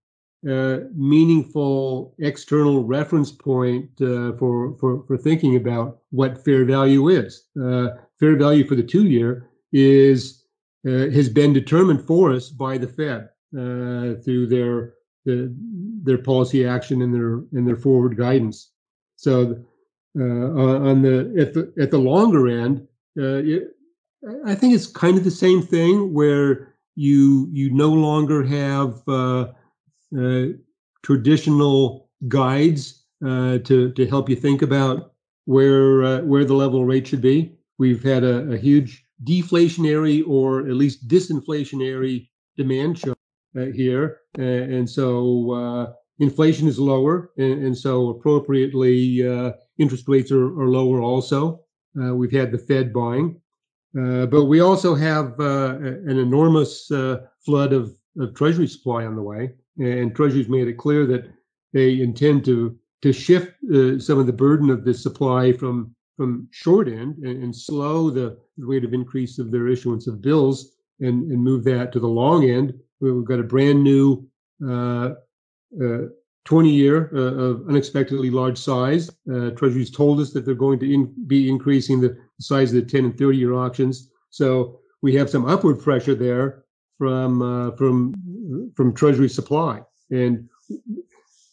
uh, meaningful external reference point uh, for, thinking about what fair value is. Uh, fair value for the two year is uh, has been determined for us by the Fed through their the, their policy action and their and their forward guidance. So on the at the at the longer end, it, I think it's kind of the same thing where you you no longer have uh, uh, traditional guides uh, to to help you think about where uh, where the level rate should be. We've had a, a huge deflationary or at least disinflationary demand show uh, here, and so uh, inflation is lower, and, and so appropriately interest rates are, are lower. Also, we've had the Fed buying. Uh, but we also have uh, an enormous uh, flood of, of treasury supply on the way, and Treasury's made it clear that they intend to to shift uh, some of the burden of this supply from from short end and, and, slow the rate of increase of their issuance of bills and, and move that to the long end. We've got a brand new uh, 20 year uh, of unexpectedly large size. Uh, Treasury's told us that they're going to in, be increasing the size of the 10 and 30 year auctions. So we have some upward pressure there from uh, from from Treasury supply, and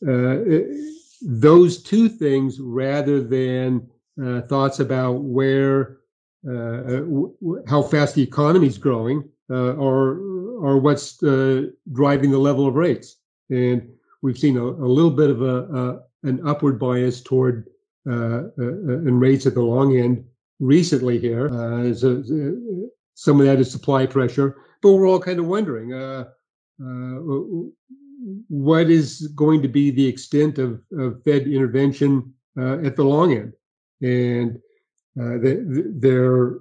uh, those two things, rather than uh, thoughts about where uh, w- how fast the economy is growing, or are what's driving the level of rates and we've seen a, a little bit of a, a, an upward bias toward uh, uh, in rates at the long end recently here. Uh, so, some of that is supply pressure, but we're all kind of wondering uh, uh, what is going to be the extent of, of Fed intervention uh, at the long end, and the, their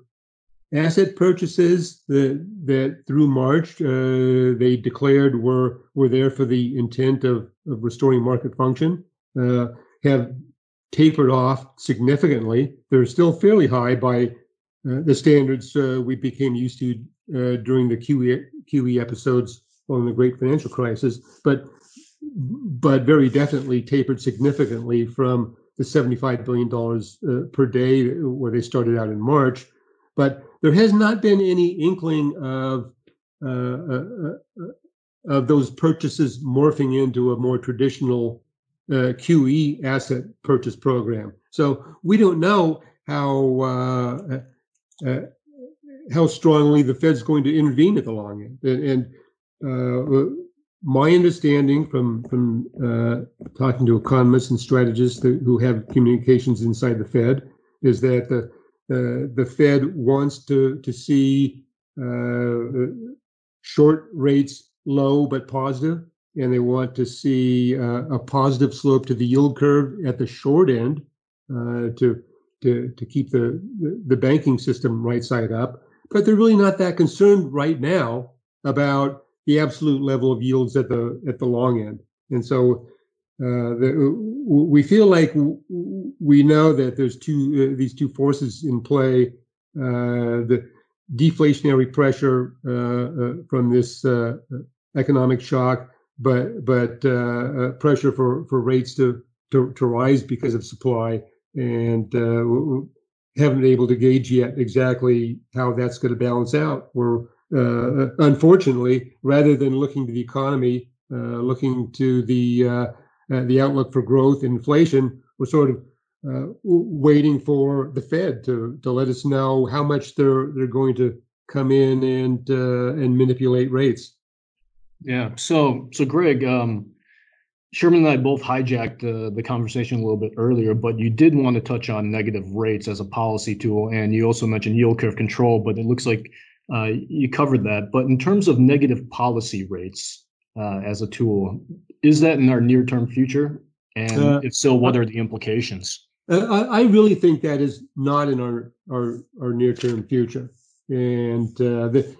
asset purchases that that through March uh, they declared were were there for the intent of, of restoring market function uh, have tapered off significantly. They're still fairly high by uh, the standards uh, we became used to uh, during the QE, QE episodes following the Great Financial Crisis, but but very definitely tapered significantly from the $75 billion uh, per day where they started out in March. But there has not been any inkling of uh, uh, uh, of those purchases morphing into a more traditional uh, QE asset purchase program. So we don't know how how strongly the Fed's going to intervene at the long end. And, and my understanding from from talking to economists and strategists who have communications inside the Fed is that the uh, the Fed wants to to see uh, short rates low but positive, and they want to see uh, a positive slope to the yield curve at the short end to to to keep the the banking system right side up. But they're really not that concerned right now about the absolute level of yields at the at the long end. And so uh, the, we feel like we know that there's two uh, these two forces in play: uh, the deflationary pressure uh, uh from this uh, economic shock, but but pressure for for rates to, to to rise because of supply, and haven't been able to gauge yet exactly how that's going to balance out. We're unfortunately, rather than looking to the economy, looking to the uh, the outlook for growth, inflation, we're sort of uh, waiting for the Fed to to let us know how much they're they're going to come in and uh, and manipulate rates. Yeah. So so Greg, um, Sherman and I both hijacked uh, the conversation a little bit earlier, but you did want to touch on negative rates as a policy tool, and you also mentioned yield curve control. But it looks like uh, you covered that. But in terms of negative policy rates uh, as a tool, is that in our near term future? And uh, if so, what are the implications? Uh, I, I, really think that is not in our our, our near term future. And uh, the,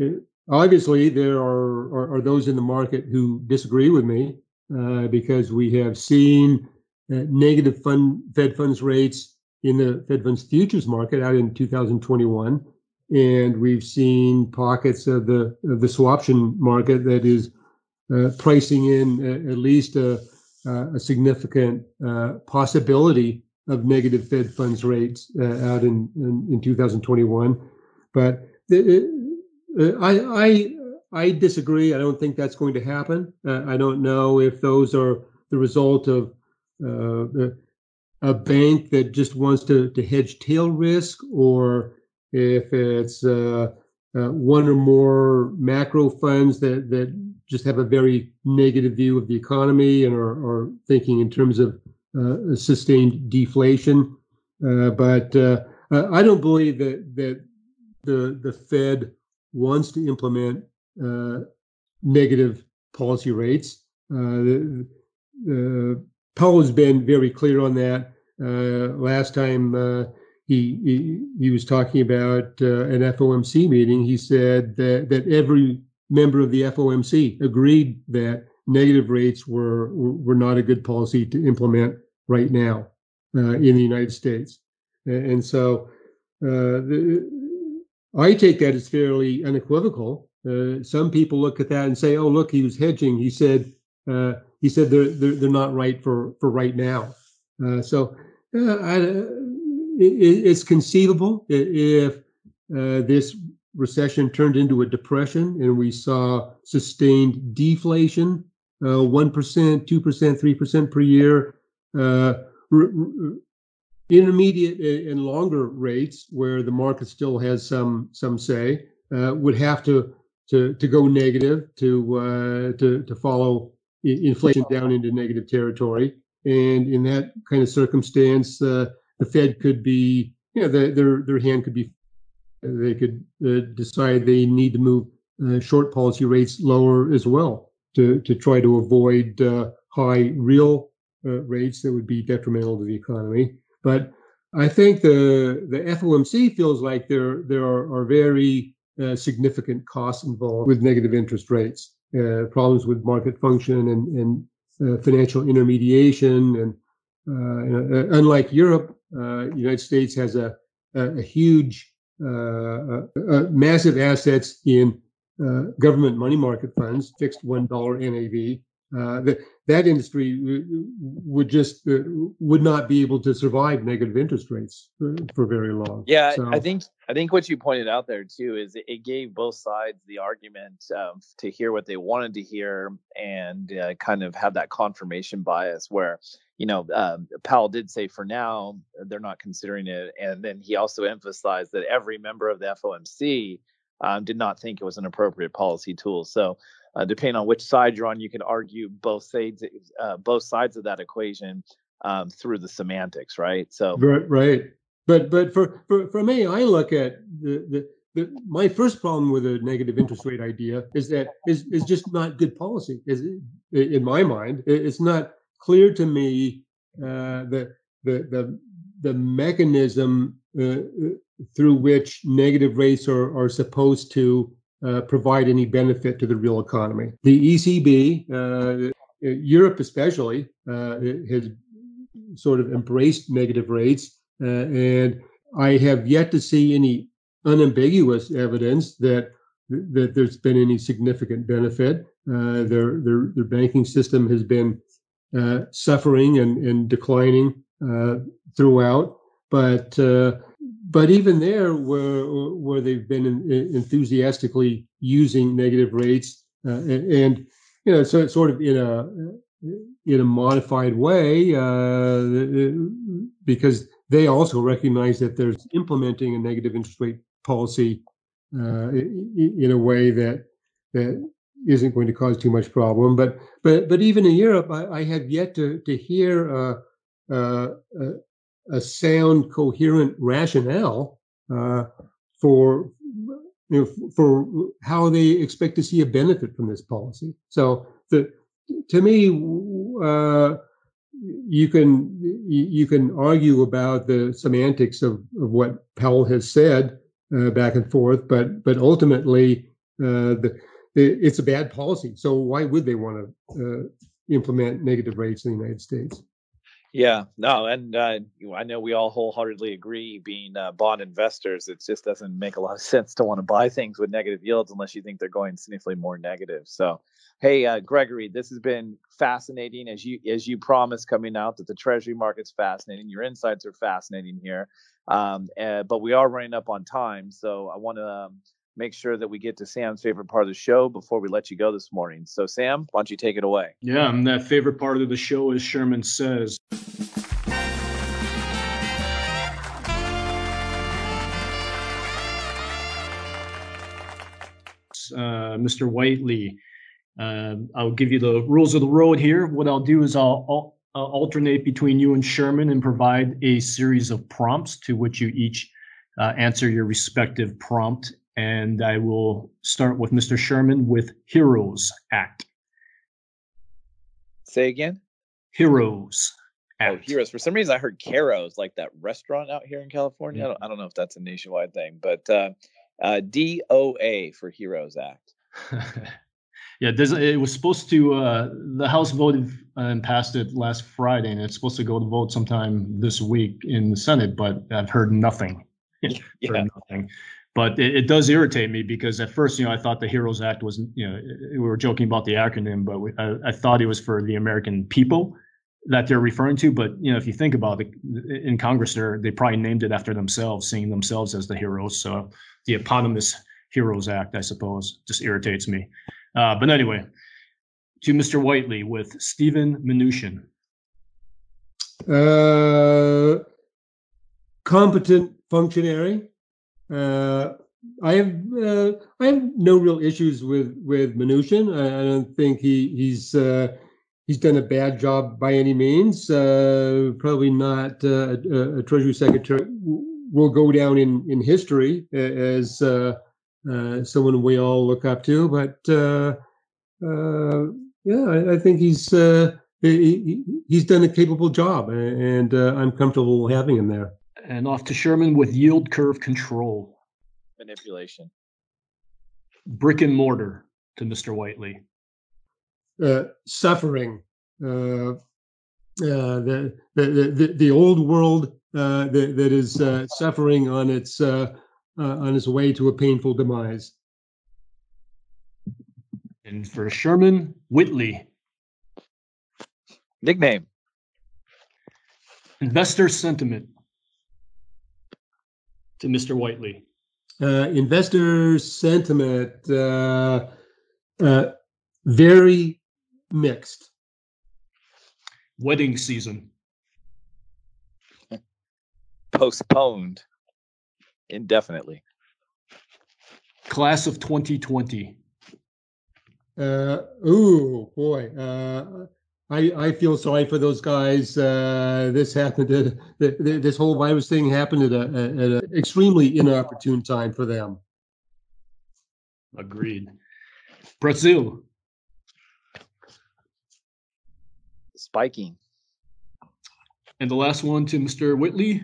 uh, obviously, there are, are, are those in the market who disagree with me. uh, because we have seen uh, negative fund, Fed funds rates in the Fed funds futures market out in 2021, and we've seen pockets of the of the swaption market that is uh, pricing in uh, at least a, a significant uh, possibility of negative Fed funds rates uh, out in, in, in 2021. But the, uh, I, I I disagree. I don't think that's going to happen. Uh, I don't know if those are the result of uh, a bank that just wants to, to hedge tail risk, or if it's uh, uh, one or more macro funds that, that just have a very negative view of the economy and are, are thinking in terms of uh, sustained deflation. Uh, but I don't believe that that the the Fed wants to implement uh, negative policy rates. Uh, Powell has been very clear on that. Uh, last time he, he, he was talking about an FOMC meeting, he said that that every member of the FOMC agreed that negative rates were were not a good policy to implement right now uh, in the United States, and so uh, the, I take that as fairly unequivocal. Uh, some people look at that and say, "Oh, look, he was hedging." He said, uh, "He said they're, they're, they're not right for for right now." Uh, so uh, I, it's conceivable if uh, this recession turned into a depression and we saw sustained deflation, two percent, three percent per year. R- intermediate and longer rates, where the market still has some some say, uh, would have to to to go negative to uh, to to follow inflation down into negative territory. And in that kind of circumstance, uh, the Fed could be, you know, the, their their hand could be, they could uh, decide they need to move uh, short policy rates lower as well to to try to avoid uh, high real rates that would be detrimental to the economy. But I think the the FOMC feels like there there are, are very uh, significant costs involved with negative interest rates, uh, problems with market function and, and uh, financial intermediation. And uh, uh, unlike Europe, the United States has a, a, a huge, uh, uh, massive assets in government money market funds, fixed $1 NAV, uh, that industry would just uh, would not be able to survive negative interest rates for, for very long. Yeah, so. I think I think what you pointed out there too is it gave both sides the argument um, to hear what they wanted to hear and uh, kind of have that confirmation bias where you know um, Powell did say for now they're not considering it, and then he also emphasized that every member of the FOMC um, did not think it was an appropriate policy tool. So uh, depending on which side you're on, you can argue both sides, uh, both sides of that equation um, through the semantics, right? So right, right. But but for for, for me, I look at the, the my first problem with a negative interest rate idea is that is is just not good policy. Is in my mind, it's not clear to me uh, the the the the mechanism uh, through which negative rates are are supposed to uh, provide any benefit to the real economy. The ECB, uh, Europe especially, uh, has sort of embraced negative rates, uh, and I have yet to see any unambiguous evidence that that there's been any significant benefit. Uh, their their their banking system has been suffering and, and declining throughout, but but even there, where where they've been in, enthusiastically using negative rates, uh, and, and, you know, so it's sort of in a in a modified way, uh, because they also recognize that there's implementing a negative interest rate policy uh, in a way that that isn't going to cause too much problem. But but but even in Europe, I, I have yet to to hear uh, uh, a sound, coherent rationale uh, for you know, for how they expect to see a benefit from this policy. So the to me, uh, you can you can argue about the semantics of, of what Powell has said uh, back and forth, but but ultimately, uh, the, it's a bad policy. So why would they want to implement negative rates in the United States. Yeah, no, and uh, I know we all wholeheartedly agree. Being uh, bond investors, it just doesn't make a lot of sense to want to buy things with negative yields unless you think they're going significantly more negative. So, hey, uh, Gregory, this has been fascinating as you as you promised coming out that the Treasury market's fascinating. Your insights are fascinating here, um, uh, but we are running up on time, so I want to. Um, make sure that we get to Sam's favorite part of the show before we let you go this morning. So, Sam, why don't you take it away? Yeah, and that favorite part of the show, as Sherman says. Uh, Mr. Whiteley, uh, I'll give you the rules of the road here. What I'll do is I'll, I'll, I'll alternate between you and Sherman and provide a series of prompts to which you each uh, answer your respective prompt and I will start with Mr. Sherman with Heroes Act. Say again. Heroes. Oh, Act. Oh, Heroes. For some reason, I heard Caro's, like that restaurant out here in California. I, don't, I, don't, know if that's a nationwide thing, but uh, uh, DOA for Heroes Act. yeah, it was supposed to. Uh, the House voted and passed it last Friday, and it's supposed to go to vote sometime this week in the Senate, but I've heard nothing. yeah. Heard nothing but it, it, does irritate me because at first, you know, I thought the Heroes Act was, you know, we were joking about the acronym, but we, I, I, thought it was for the American people that they're referring to. But you know, if you think about it, in Congress, they they probably named it after themselves, seeing themselves as the heroes. So the eponymous Heroes Act, I suppose, just irritates me. Uh, but anyway, to Mr. Whiteley with Steven Mnuchin. Uh, competent functionary uh, I have uh, I have no real issues with with Mnuchin. I, I don't think he he's uh, he's done a bad job by any means. Uh, probably not uh, a, a, Treasury Secretary will go down in in history as uh, someone we all look up to. But yeah, I, I, think he's he, he's done a capable job, and I'm comfortable having him there. And off to Sherman with yield curve control. Manipulation. Brick and mortar to Mr. Whiteley. Uh, suffering. Uh, uh, the, the, the, the old world uh, that, that is uh, suffering on its uh, on its way to a painful demise. And for Sherman Whiteley. Nickname. Investor sentiment to Mr. Whiteley? Uh, investor sentiment uh, uh, very mixed. Wedding season postponed indefinitely. Class of 2020. Uh, ooh, boy. Uh, I, I feel sorry for those guys. Uh, this happened at this whole virus thing happened at, a, at an extremely inopportune time for them. Agreed. Brazil. Spiking. And the last one to Mr. Whiteley,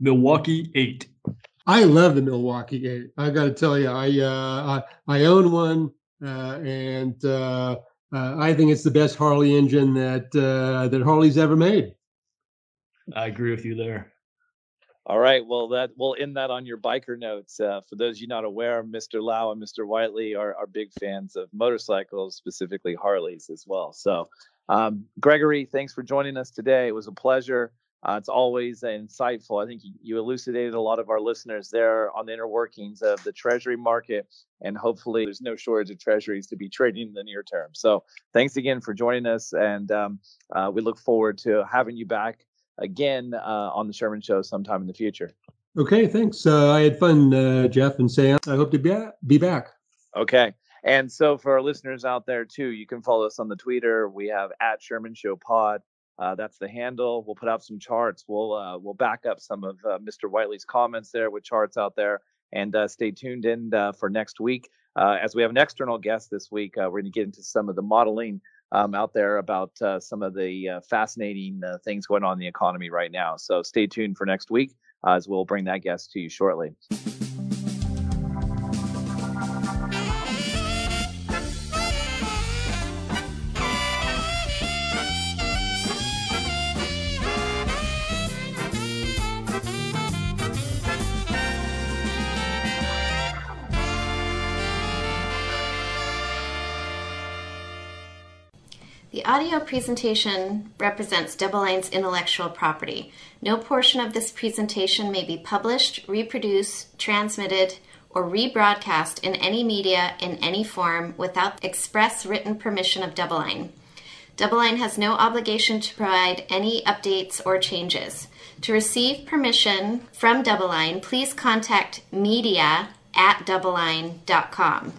Milwaukee Eight. I love the Milwaukee Eight. I got to tell you, I, uh, I I own one, uh, and uh, uh, I think it's the best Harley engine that uh, that Harley's ever made. I agree with you there. All right, well, that we'll end that on your biker notes. Uh, for those of you not aware, Mr. Lau and Mr. Whiteley are, are big fans of motorcycles, specifically Harleys as well. So, um, Gregory, thanks for joining us today. It was a pleasure. Uh, it's always insightful. I think you elucidated a lot of our listeners there on the inner workings of the treasury market, and hopefully there's no shortage of treasuries to be trading in the near term. So thanks again for joining us, and um, uh, we look forward to having you back again uh, on the Sherman Show sometime in the future. Okay, thanks. Uh, I had fun, uh, Jeff and Sam. I hope to be, be back. Okay. And so for our listeners out there too, you can follow us on the Twitter. We have at Sherman Show Pod. Uh, that's the handle. We'll put out some charts. We'll uh, we'll back up some of uh, Mr. Whiteley's comments there with charts out there, and uh, stay tuned in uh, for next week uh, as we have an external guest this week. we're going to get into some of the modeling um, out there about some of the fascinating things going on in the economy right now. So stay tuned for next week as we'll bring that guest to you shortly. Audio presentation represents DoubleLine's intellectual property. No portion of this presentation may be published, reproduced, transmitted, or rebroadcast in any media in any form without express written permission of DoubleLine. Double Line has no obligation to provide any updates or changes. To receive permission from DoubleLine, please contact media at doubleline.com.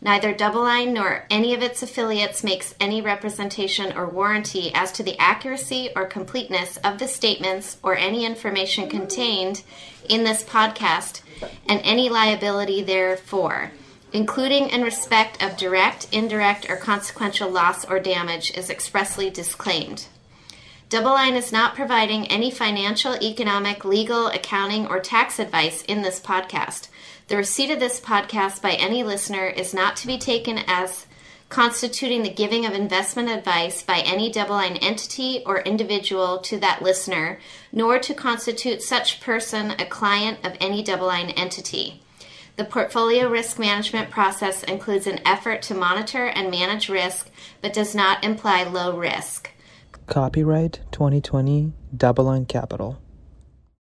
Neither DoubleLine nor any of its affiliates makes any representation or warranty as to the accuracy or completeness of the statements or any information contained in this podcast and any liability therefor, including in respect of direct, indirect, or consequential loss or damage, is expressly disclaimed. DoubleLine is not providing any financial, economic, legal, accounting, or tax advice in this podcast. The receipt of this podcast by any listener is not to be taken as constituting the giving of investment advice by any DoubleLine entity or individual to that listener, nor to constitute such person a client of any DoubleLine entity. The portfolio risk management process includes an effort to monitor and manage risk, but does not imply low risk. Copyright 2020 DoubleLine Capital.